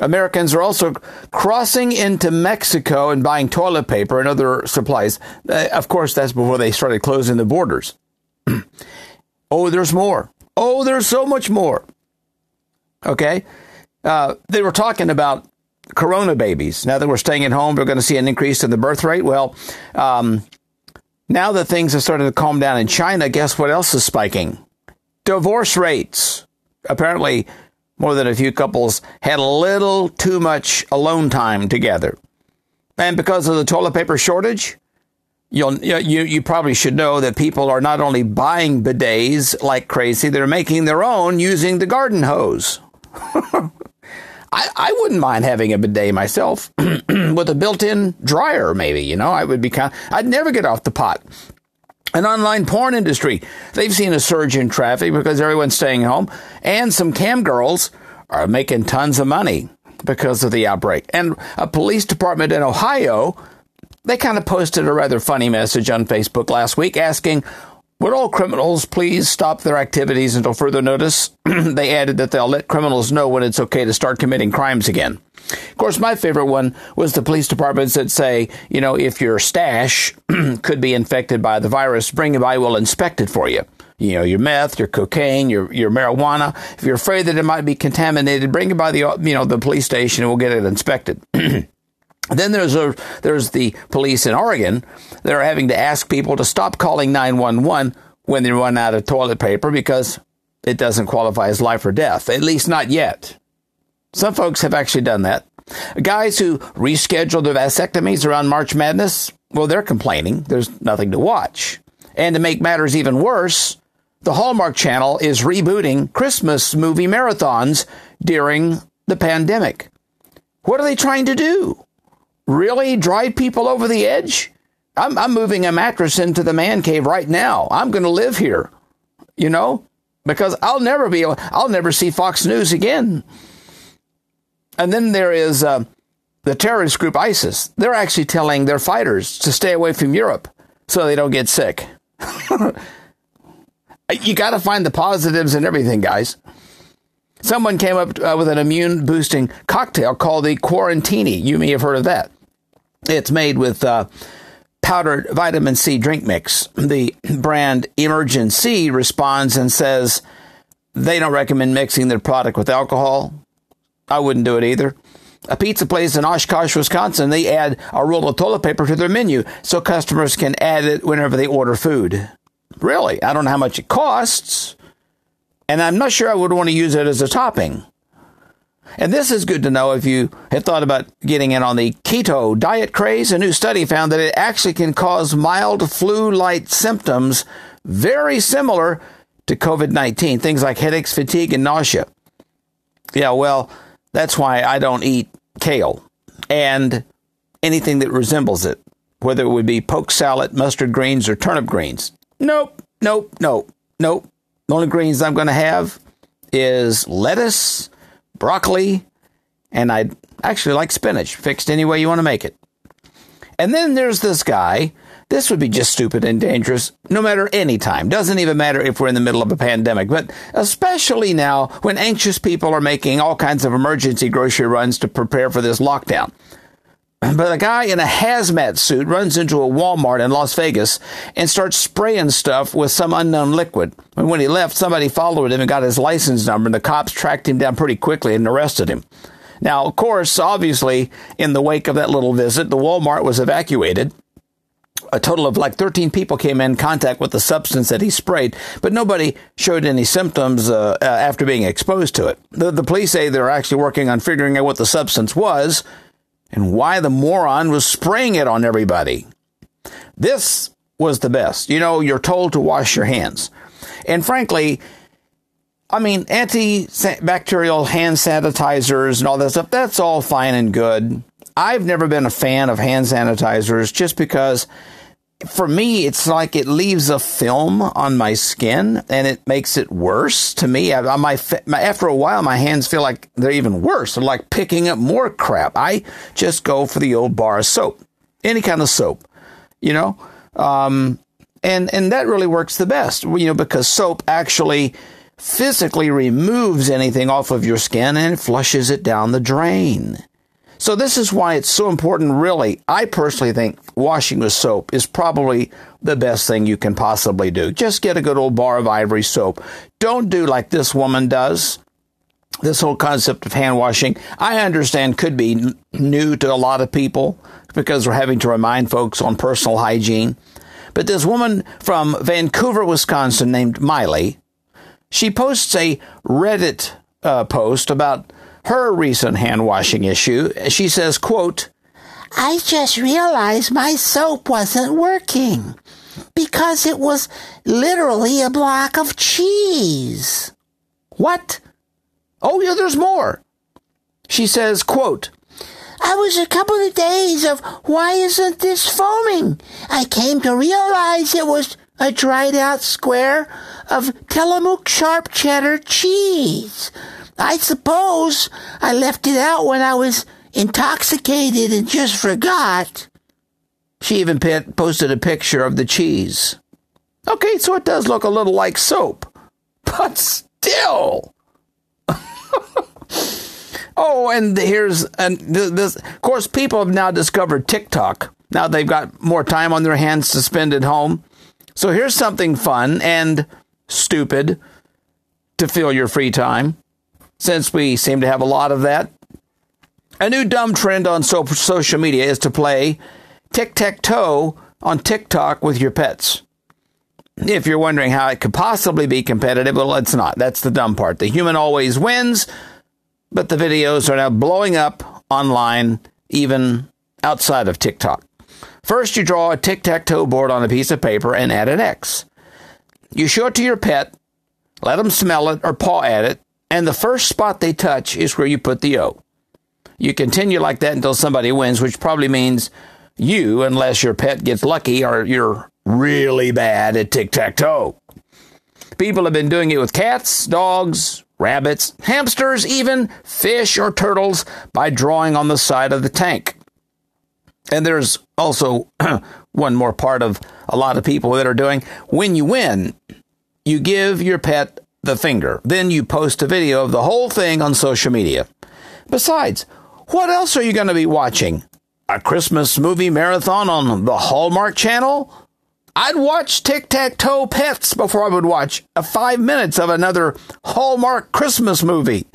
Americans are also crossing into Mexico and buying toilet paper and other supplies. Uh, of course, that's before they started closing the borders. oh, there's more. Oh, there's so much more. Okay. Uh, they were talking about corona babies. Now that we're staying at home, we're going to see an increase in the birth rate. Well, um, now that things have started to calm down in China, guess what else is spiking? Divorce rates. Apparently, more than a few couples had a little too much alone time together. And because of the toilet paper shortage, you'll, you, you probably should know that people are not only buying bidets like crazy, they're making their own using the garden hose. I, I wouldn't mind having a bidet myself with a built-in dryer, maybe, you know, I would be kind I'd never get off the pot. An online porn industry, they've seen a surge in traffic because everyone's staying home and some cam girls are making tons of money because of the outbreak. And a police department in Ohio, they kind of posted a rather funny message on Facebook last week asking, would all criminals please stop their activities until further notice? they added that they'll let criminals know when it's okay to start committing crimes again. Of course, my favorite one was the police departments that say, you know, if your stash could be infected by the virus, bring it by, we'll inspect it for you. you know, your meth, your cocaine, your your marijuana. If you're afraid that it might be contaminated, bring it by the you know the police station and we'll get it inspected. then there's a there's the police in Oregon that are having to ask people to stop calling 911 when they run out of toilet paper because it doesn't qualify as life or death. At least not yet. Some folks have actually done that. Guys who rescheduled their vasectomies around March Madness, well, they're complaining. There's nothing to watch. And to make matters even worse, the Hallmark Channel is rebooting Christmas movie marathons during the pandemic. What are they trying to do? Really drive people over the edge? I'm, I'm moving a mattress into the man cave right now. I'm going to live here, you know, because I'll never be, I'll never see Fox News again. And then there is uh, the terrorist group ISIS. They're actually telling their fighters to stay away from Europe so they don't get sick. you got to find the positives in everything, guys. Someone came up uh, with an immune boosting cocktail called the Quarantini. You may have heard of that. It's made with uh, powdered vitamin C drink mix. The brand Emergen-C responds and says they don't recommend mixing their product with alcohol. I wouldn't do it either. A pizza place in Oshkosh, Wisconsin, they add a roll of toilet paper to their menu so customers can add it whenever they order food. Really, I don't know how much it costs, and I'm not sure I would want to use it as a topping. And this is good to know if you have thought about getting in on the keto diet craze. A new study found that it actually can cause mild flu like symptoms very similar to COVID 19, things like headaches, fatigue, and nausea. Yeah, well, that's why I don't eat kale and anything that resembles it, whether it would be poke salad, mustard greens, or turnip greens. Nope, nope, nope, nope. The only greens I'm going to have is lettuce, broccoli, and I actually like spinach, fixed any way you want to make it. And then there's this guy. This would be just stupid and dangerous no matter any time. Doesn't even matter if we're in the middle of a pandemic, but especially now when anxious people are making all kinds of emergency grocery runs to prepare for this lockdown. But a guy in a hazmat suit runs into a Walmart in Las Vegas and starts spraying stuff with some unknown liquid. And when he left, somebody followed him and got his license number, and the cops tracked him down pretty quickly and arrested him. Now, of course, obviously, in the wake of that little visit, the Walmart was evacuated. A total of like 13 people came in contact with the substance that he sprayed, but nobody showed any symptoms uh, uh, after being exposed to it. The, the police say they're actually working on figuring out what the substance was and why the moron was spraying it on everybody. This was the best. You know, you're told to wash your hands. And frankly, I mean, antibacterial hand sanitizers and all that stuff, that's all fine and good. I've never been a fan of hand sanitizers just because for me, it's like it leaves a film on my skin and it makes it worse to me. I, my, my, after a while, my hands feel like they're even worse. They're like picking up more crap. I just go for the old bar of soap, any kind of soap, you know? Um, and, and that really works the best, you know, because soap actually physically removes anything off of your skin and flushes it down the drain. So this is why it's so important, really. I personally think washing with soap is probably the best thing you can possibly do. Just get a good old bar of ivory soap. Don't do like this woman does. This whole concept of hand washing, I understand could be new to a lot of people because we're having to remind folks on personal hygiene. But this woman from Vancouver, Wisconsin named Miley, she posts a Reddit uh, post about her recent hand washing issue. She says, quote, I just realized my soap wasn't working because it was literally a block of cheese. What? Oh, yeah, there's more. She says, quote, I was a couple of days of why isn't this foaming? I came to realize it was a dried out square of Tillamook sharp cheddar cheese. I suppose I left it out when I was intoxicated and just forgot. She even posted a picture of the cheese. Okay, so it does look a little like soap, but still. oh, and here's and this. Of course, people have now discovered TikTok. Now they've got more time on their hands to spend at home. So here's something fun and stupid to fill your free time, since we seem to have a lot of that. A new dumb trend on so- social media is to play tic tac toe on TikTok with your pets. If you're wondering how it could possibly be competitive, well, it's not. That's the dumb part. The human always wins, but the videos are now blowing up online, even outside of TikTok. First, you draw a tic tac toe board on a piece of paper and add an X. You show it to your pet, let them smell it or paw at it, and the first spot they touch is where you put the O. You continue like that until somebody wins, which probably means you, unless your pet gets lucky or you're really bad at tic tac toe. People have been doing it with cats, dogs, rabbits, hamsters, even fish or turtles by drawing on the side of the tank. And there's also one more part of a lot of people that are doing when you win, you give your pet the finger. Then you post a video of the whole thing on social media. Besides, what else are you going to be watching? A Christmas movie marathon on the Hallmark Channel? I'd watch Tic Tac Toe Pets before I would watch a five minutes of another Hallmark Christmas movie.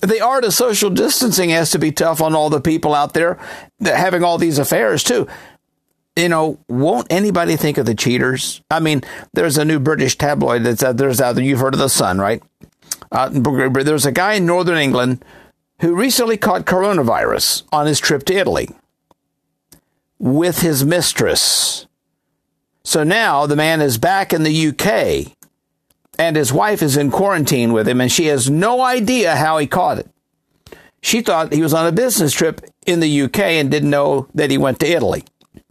The art of social distancing has to be tough on all the people out there having all these affairs, too. You know, won't anybody think of the cheaters? I mean, there's a new British tabloid that's out there's out there. You've heard of the Sun, right? Uh, there's a guy in northern England who recently caught coronavirus on his trip to Italy with his mistress. So now the man is back in the UK and his wife is in quarantine with him and she has no idea how he caught it. She thought he was on a business trip in the UK and didn't know that he went to Italy.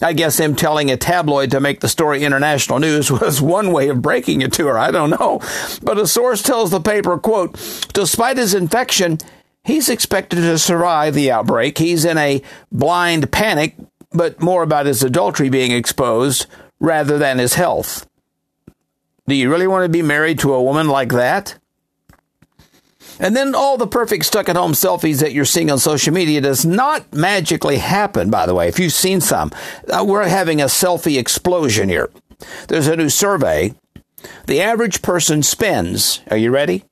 I guess him telling a tabloid to make the story international news was one way of breaking it to her. I don't know. But a source tells the paper, quote, despite his infection, he's expected to survive the outbreak. He's in a blind panic, but more about his adultery being exposed rather than his health. Do you really want to be married to a woman like that? And then all the perfect stuck at home selfies that you're seeing on social media does not magically happen, by the way. If you've seen some, uh, we're having a selfie explosion here. There's a new survey. The average person spends, are you ready?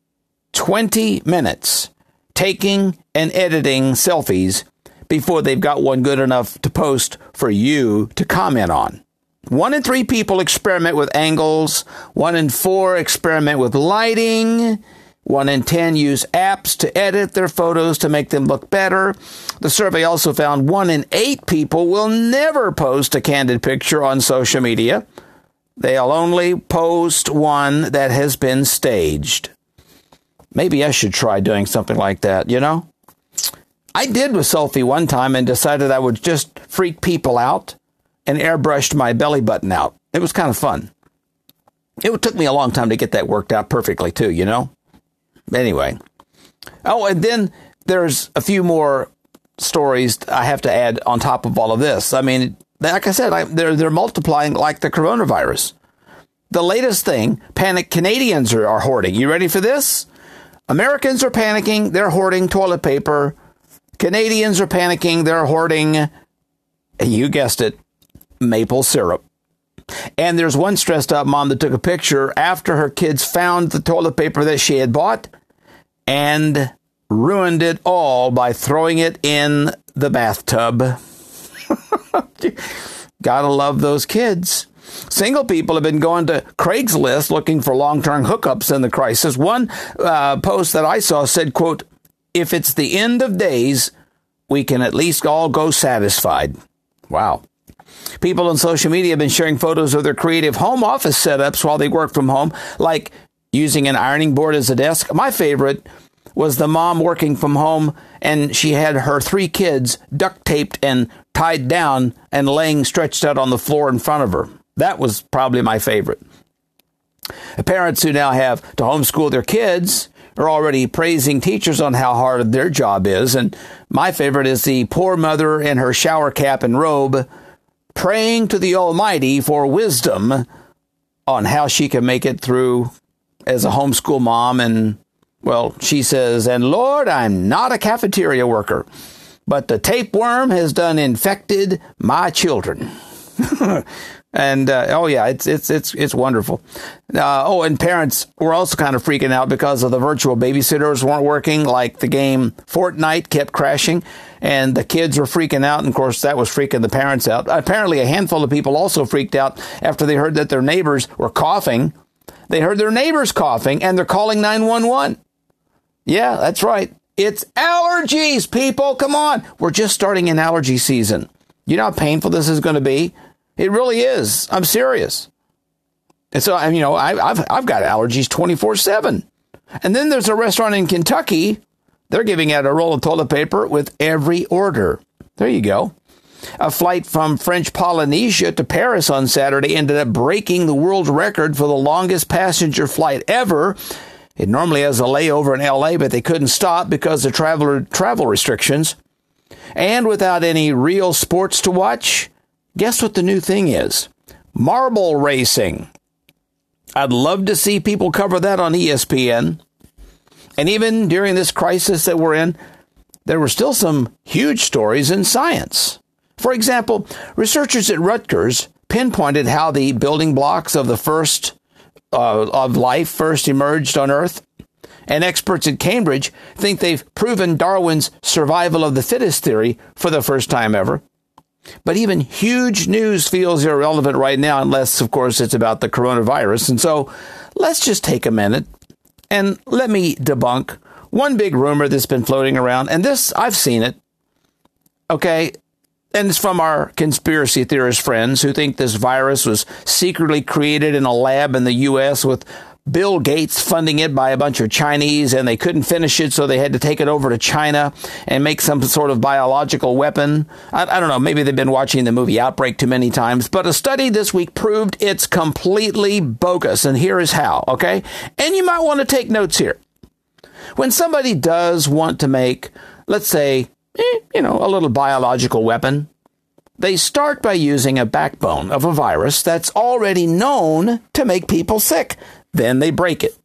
20 minutes taking and editing selfies before they've got one good enough to post for you to comment on. One in three people experiment with angles. One in four experiment with lighting. One in 10 use apps to edit their photos to make them look better. The survey also found one in eight people will never post a candid picture on social media. They'll only post one that has been staged. Maybe I should try doing something like that, you know? I did with selfie one time and decided I would just freak people out and airbrushed my belly button out. It was kind of fun. It took me a long time to get that worked out perfectly, too, you know? Anyway. Oh, and then there's a few more stories I have to add on top of all of this. I mean, like I said, I, they're, they're multiplying like the coronavirus. The latest thing, panic Canadians are, are hoarding. You ready for this? Americans are panicking, they're hoarding toilet paper. Canadians are panicking, they're hoarding, you guessed it, maple syrup. And there's one stressed out mom that took a picture after her kids found the toilet paper that she had bought and ruined it all by throwing it in the bathtub. Gotta love those kids. Single people have been going to Craigslist looking for long-term hookups in the crisis. One uh, post that I saw said, "quote If it's the end of days, we can at least all go satisfied." Wow. People on social media have been sharing photos of their creative home office setups while they work from home, like using an ironing board as a desk. My favorite was the mom working from home and she had her three kids duct taped and tied down and laying stretched out on the floor in front of her. That was probably my favorite. Parents who now have to homeschool their kids are already praising teachers on how hard their job is. And my favorite is the poor mother in her shower cap and robe praying to the Almighty for wisdom on how she can make it through as a homeschool mom. And, well, she says, And Lord, I'm not a cafeteria worker, but the tapeworm has done infected my children. and uh, oh yeah, it's it's it's it's wonderful. Uh, oh, and parents were also kind of freaking out because of the virtual babysitters weren't working. Like the game Fortnite kept crashing, and the kids were freaking out. And of course, that was freaking the parents out. Apparently, a handful of people also freaked out after they heard that their neighbors were coughing. They heard their neighbors coughing, and they're calling nine one one. Yeah, that's right. It's allergies, people. Come on. We're just starting an allergy season. You know how painful this is going to be? It really is. I'm serious. And so, you know, I, have I've got allergies 24 7. And then there's a restaurant in Kentucky. They're giving out a roll of toilet paper with every order. There you go. A flight from French Polynesia to Paris on Saturday ended up breaking the world record for the longest passenger flight ever. It normally has a layover in LA, but they couldn't stop because of traveler travel restrictions. And without any real sports to watch, guess what the new thing is? Marble racing. I'd love to see people cover that on ESPN. And even during this crisis that we're in, there were still some huge stories in science. For example, researchers at Rutgers pinpointed how the building blocks of the first uh, of life first emerged on Earth. And experts at Cambridge think they've proven Darwin's survival of the fittest theory for the first time ever. But even huge news feels irrelevant right now, unless, of course, it's about the coronavirus. And so let's just take a minute and let me debunk one big rumor that's been floating around. And this, I've seen it. Okay. And it's from our conspiracy theorist friends who think this virus was secretly created in a lab in the U.S. with Bill Gates funding it by a bunch of Chinese and they couldn't finish it, so they had to take it over to China and make some sort of biological weapon. I, I, don't know, maybe they've been watching the movie Outbreak too many times, but a study this week proved it's completely bogus. And here is how, okay? And you might want to take notes here. When somebody does want to make, let's say, eh, you know, a little biological weapon, they start by using a backbone of a virus that's already known to make people sick. Then they break it.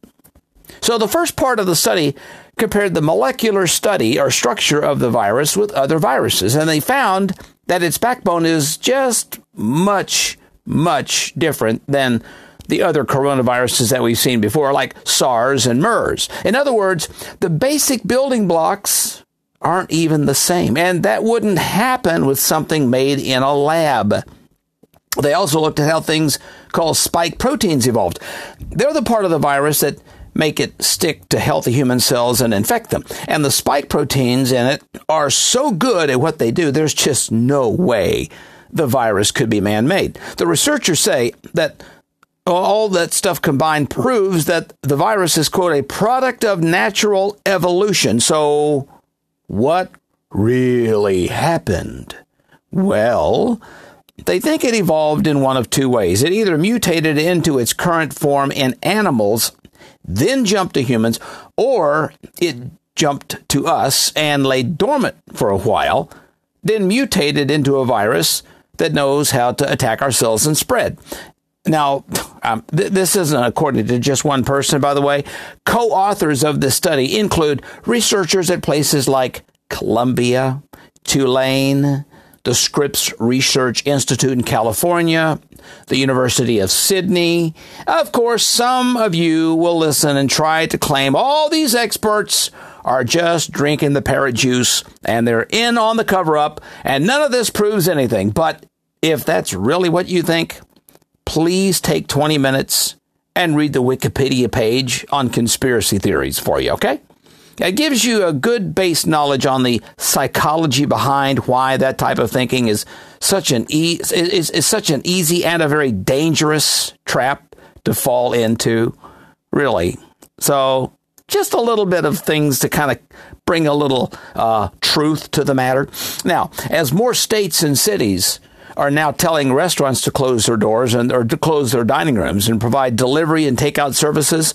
So the first part of the study compared the molecular study or structure of the virus with other viruses, and they found that its backbone is just much, much different than the other coronaviruses that we've seen before, like SARS and MERS. In other words, the basic building blocks aren't even the same, and that wouldn't happen with something made in a lab. They also looked at how things called spike proteins evolved. They're the part of the virus that make it stick to healthy human cells and infect them. And the spike proteins in it are so good at what they do, there's just no way the virus could be man made. The researchers say that all that stuff combined proves that the virus is, quote, a product of natural evolution. So, what really happened? Well, they think it evolved in one of two ways. It either mutated into its current form in animals, then jumped to humans, or it jumped to us and lay dormant for a while, then mutated into a virus that knows how to attack our cells and spread. Now, um, th- this isn't according to just one person, by the way. Co authors of this study include researchers at places like Columbia, Tulane, the Scripps Research Institute in California, the University of Sydney. Of course, some of you will listen and try to claim all these experts are just drinking the parrot juice and they're in on the cover up and none of this proves anything. But if that's really what you think, please take 20 minutes and read the Wikipedia page on conspiracy theories for you, okay? It gives you a good base knowledge on the psychology behind why that type of thinking is such an e- is, is such an easy and a very dangerous trap to fall into. Really. So just a little bit of things to kind of bring a little uh, truth to the matter. Now, as more states and cities are now telling restaurants to close their doors and or to close their dining rooms and provide delivery and takeout services,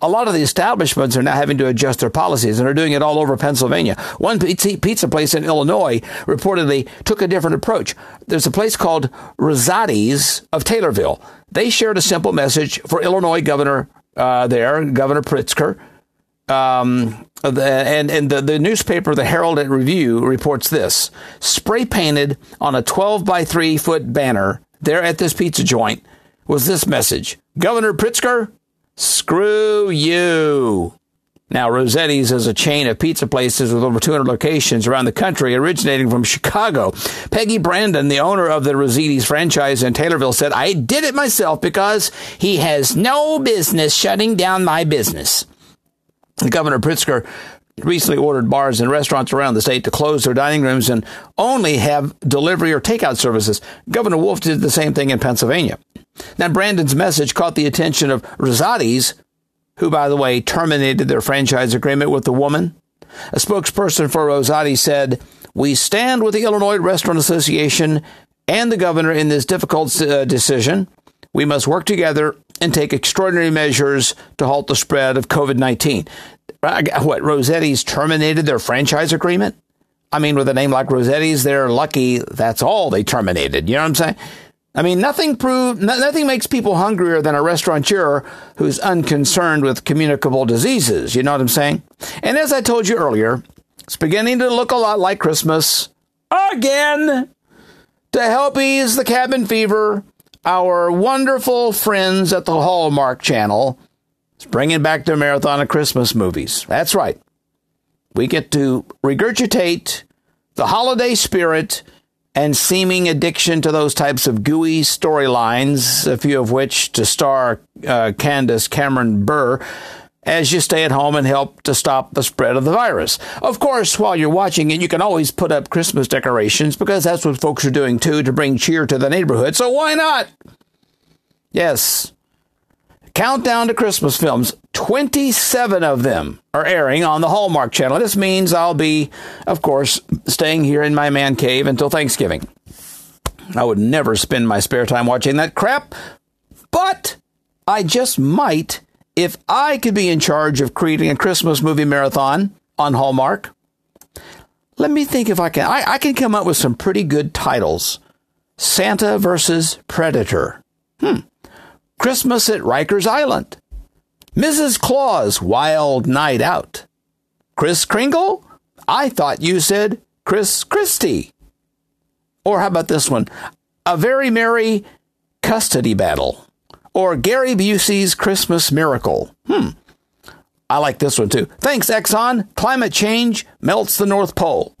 a lot of the establishments are now having to adjust their policies and are doing it all over Pennsylvania. One pizza place in Illinois reportedly took a different approach. There's a place called Rosati's of Taylorville. They shared a simple message for Illinois Governor uh, there, Governor Pritzker. Um, and and the, the newspaper, the Herald and Review, reports this: spray painted on a 12 by 3 foot banner there at this pizza joint was this message Governor Pritzker, screw you. Now, Rossetti's is a chain of pizza places with over 200 locations around the country, originating from Chicago. Peggy Brandon, the owner of the Rossetti's franchise in Taylorville, said, I did it myself because he has no business shutting down my business. Governor Pritzker recently ordered bars and restaurants around the state to close their dining rooms and only have delivery or takeout services. Governor Wolf did the same thing in Pennsylvania. Now, Brandon's message caught the attention of Rosati's, who, by the way, terminated their franchise agreement with the woman. A spokesperson for Rosati said, We stand with the Illinois Restaurant Association and the governor in this difficult uh, decision. We must work together and take extraordinary measures to halt the spread of COVID 19. What, Rossetti's terminated their franchise agreement? I mean, with a name like Rossetti's, they're lucky that's all they terminated. You know what I'm saying? I mean, nothing prove, nothing makes people hungrier than a restaurateur who's unconcerned with communicable diseases. You know what I'm saying? And as I told you earlier, it's beginning to look a lot like Christmas again. To help ease the cabin fever, our wonderful friends at the Hallmark Channel is bringing back their marathon of Christmas movies. That's right. We get to regurgitate the holiday spirit and seeming addiction to those types of gooey storylines, a few of which to star uh, Candace Cameron Bure as you stay at home and help to stop the spread of the virus. Of course, while you're watching it, you can always put up Christmas decorations because that's what folks are doing too to bring cheer to the neighborhood. So why not? Yes. Countdown to Christmas films. 27 of them are airing on the Hallmark Channel. This means I'll be, of course, staying here in my man cave until Thanksgiving. I would never spend my spare time watching that crap, but I just might if I could be in charge of creating a Christmas movie marathon on Hallmark. Let me think if I can. I, I can come up with some pretty good titles Santa versus Predator. Hmm. Christmas at Rikers Island. Mrs. Claus Wild Night Out. Kris Kringle? I thought you said Chris Christie. Or how about this one? A Very Merry Custody Battle. Or Gary Busey's Christmas Miracle. Hmm. I like this one too. Thanks, Exxon. Climate change melts the North Pole.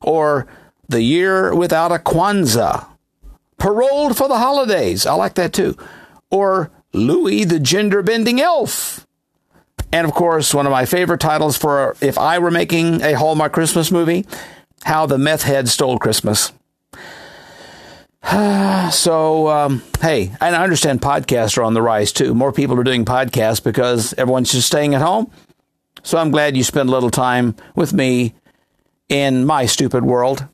Or The Year Without a Kwanzaa. Paroled for the Holidays. I like that too. Or Louis the Gender Bending Elf. And of course, one of my favorite titles for if I were making a Hallmark Christmas movie, How the Meth Head Stole Christmas. so, um, hey, I understand podcasts are on the rise too. More people are doing podcasts because everyone's just staying at home. So I'm glad you spend a little time with me in my stupid world.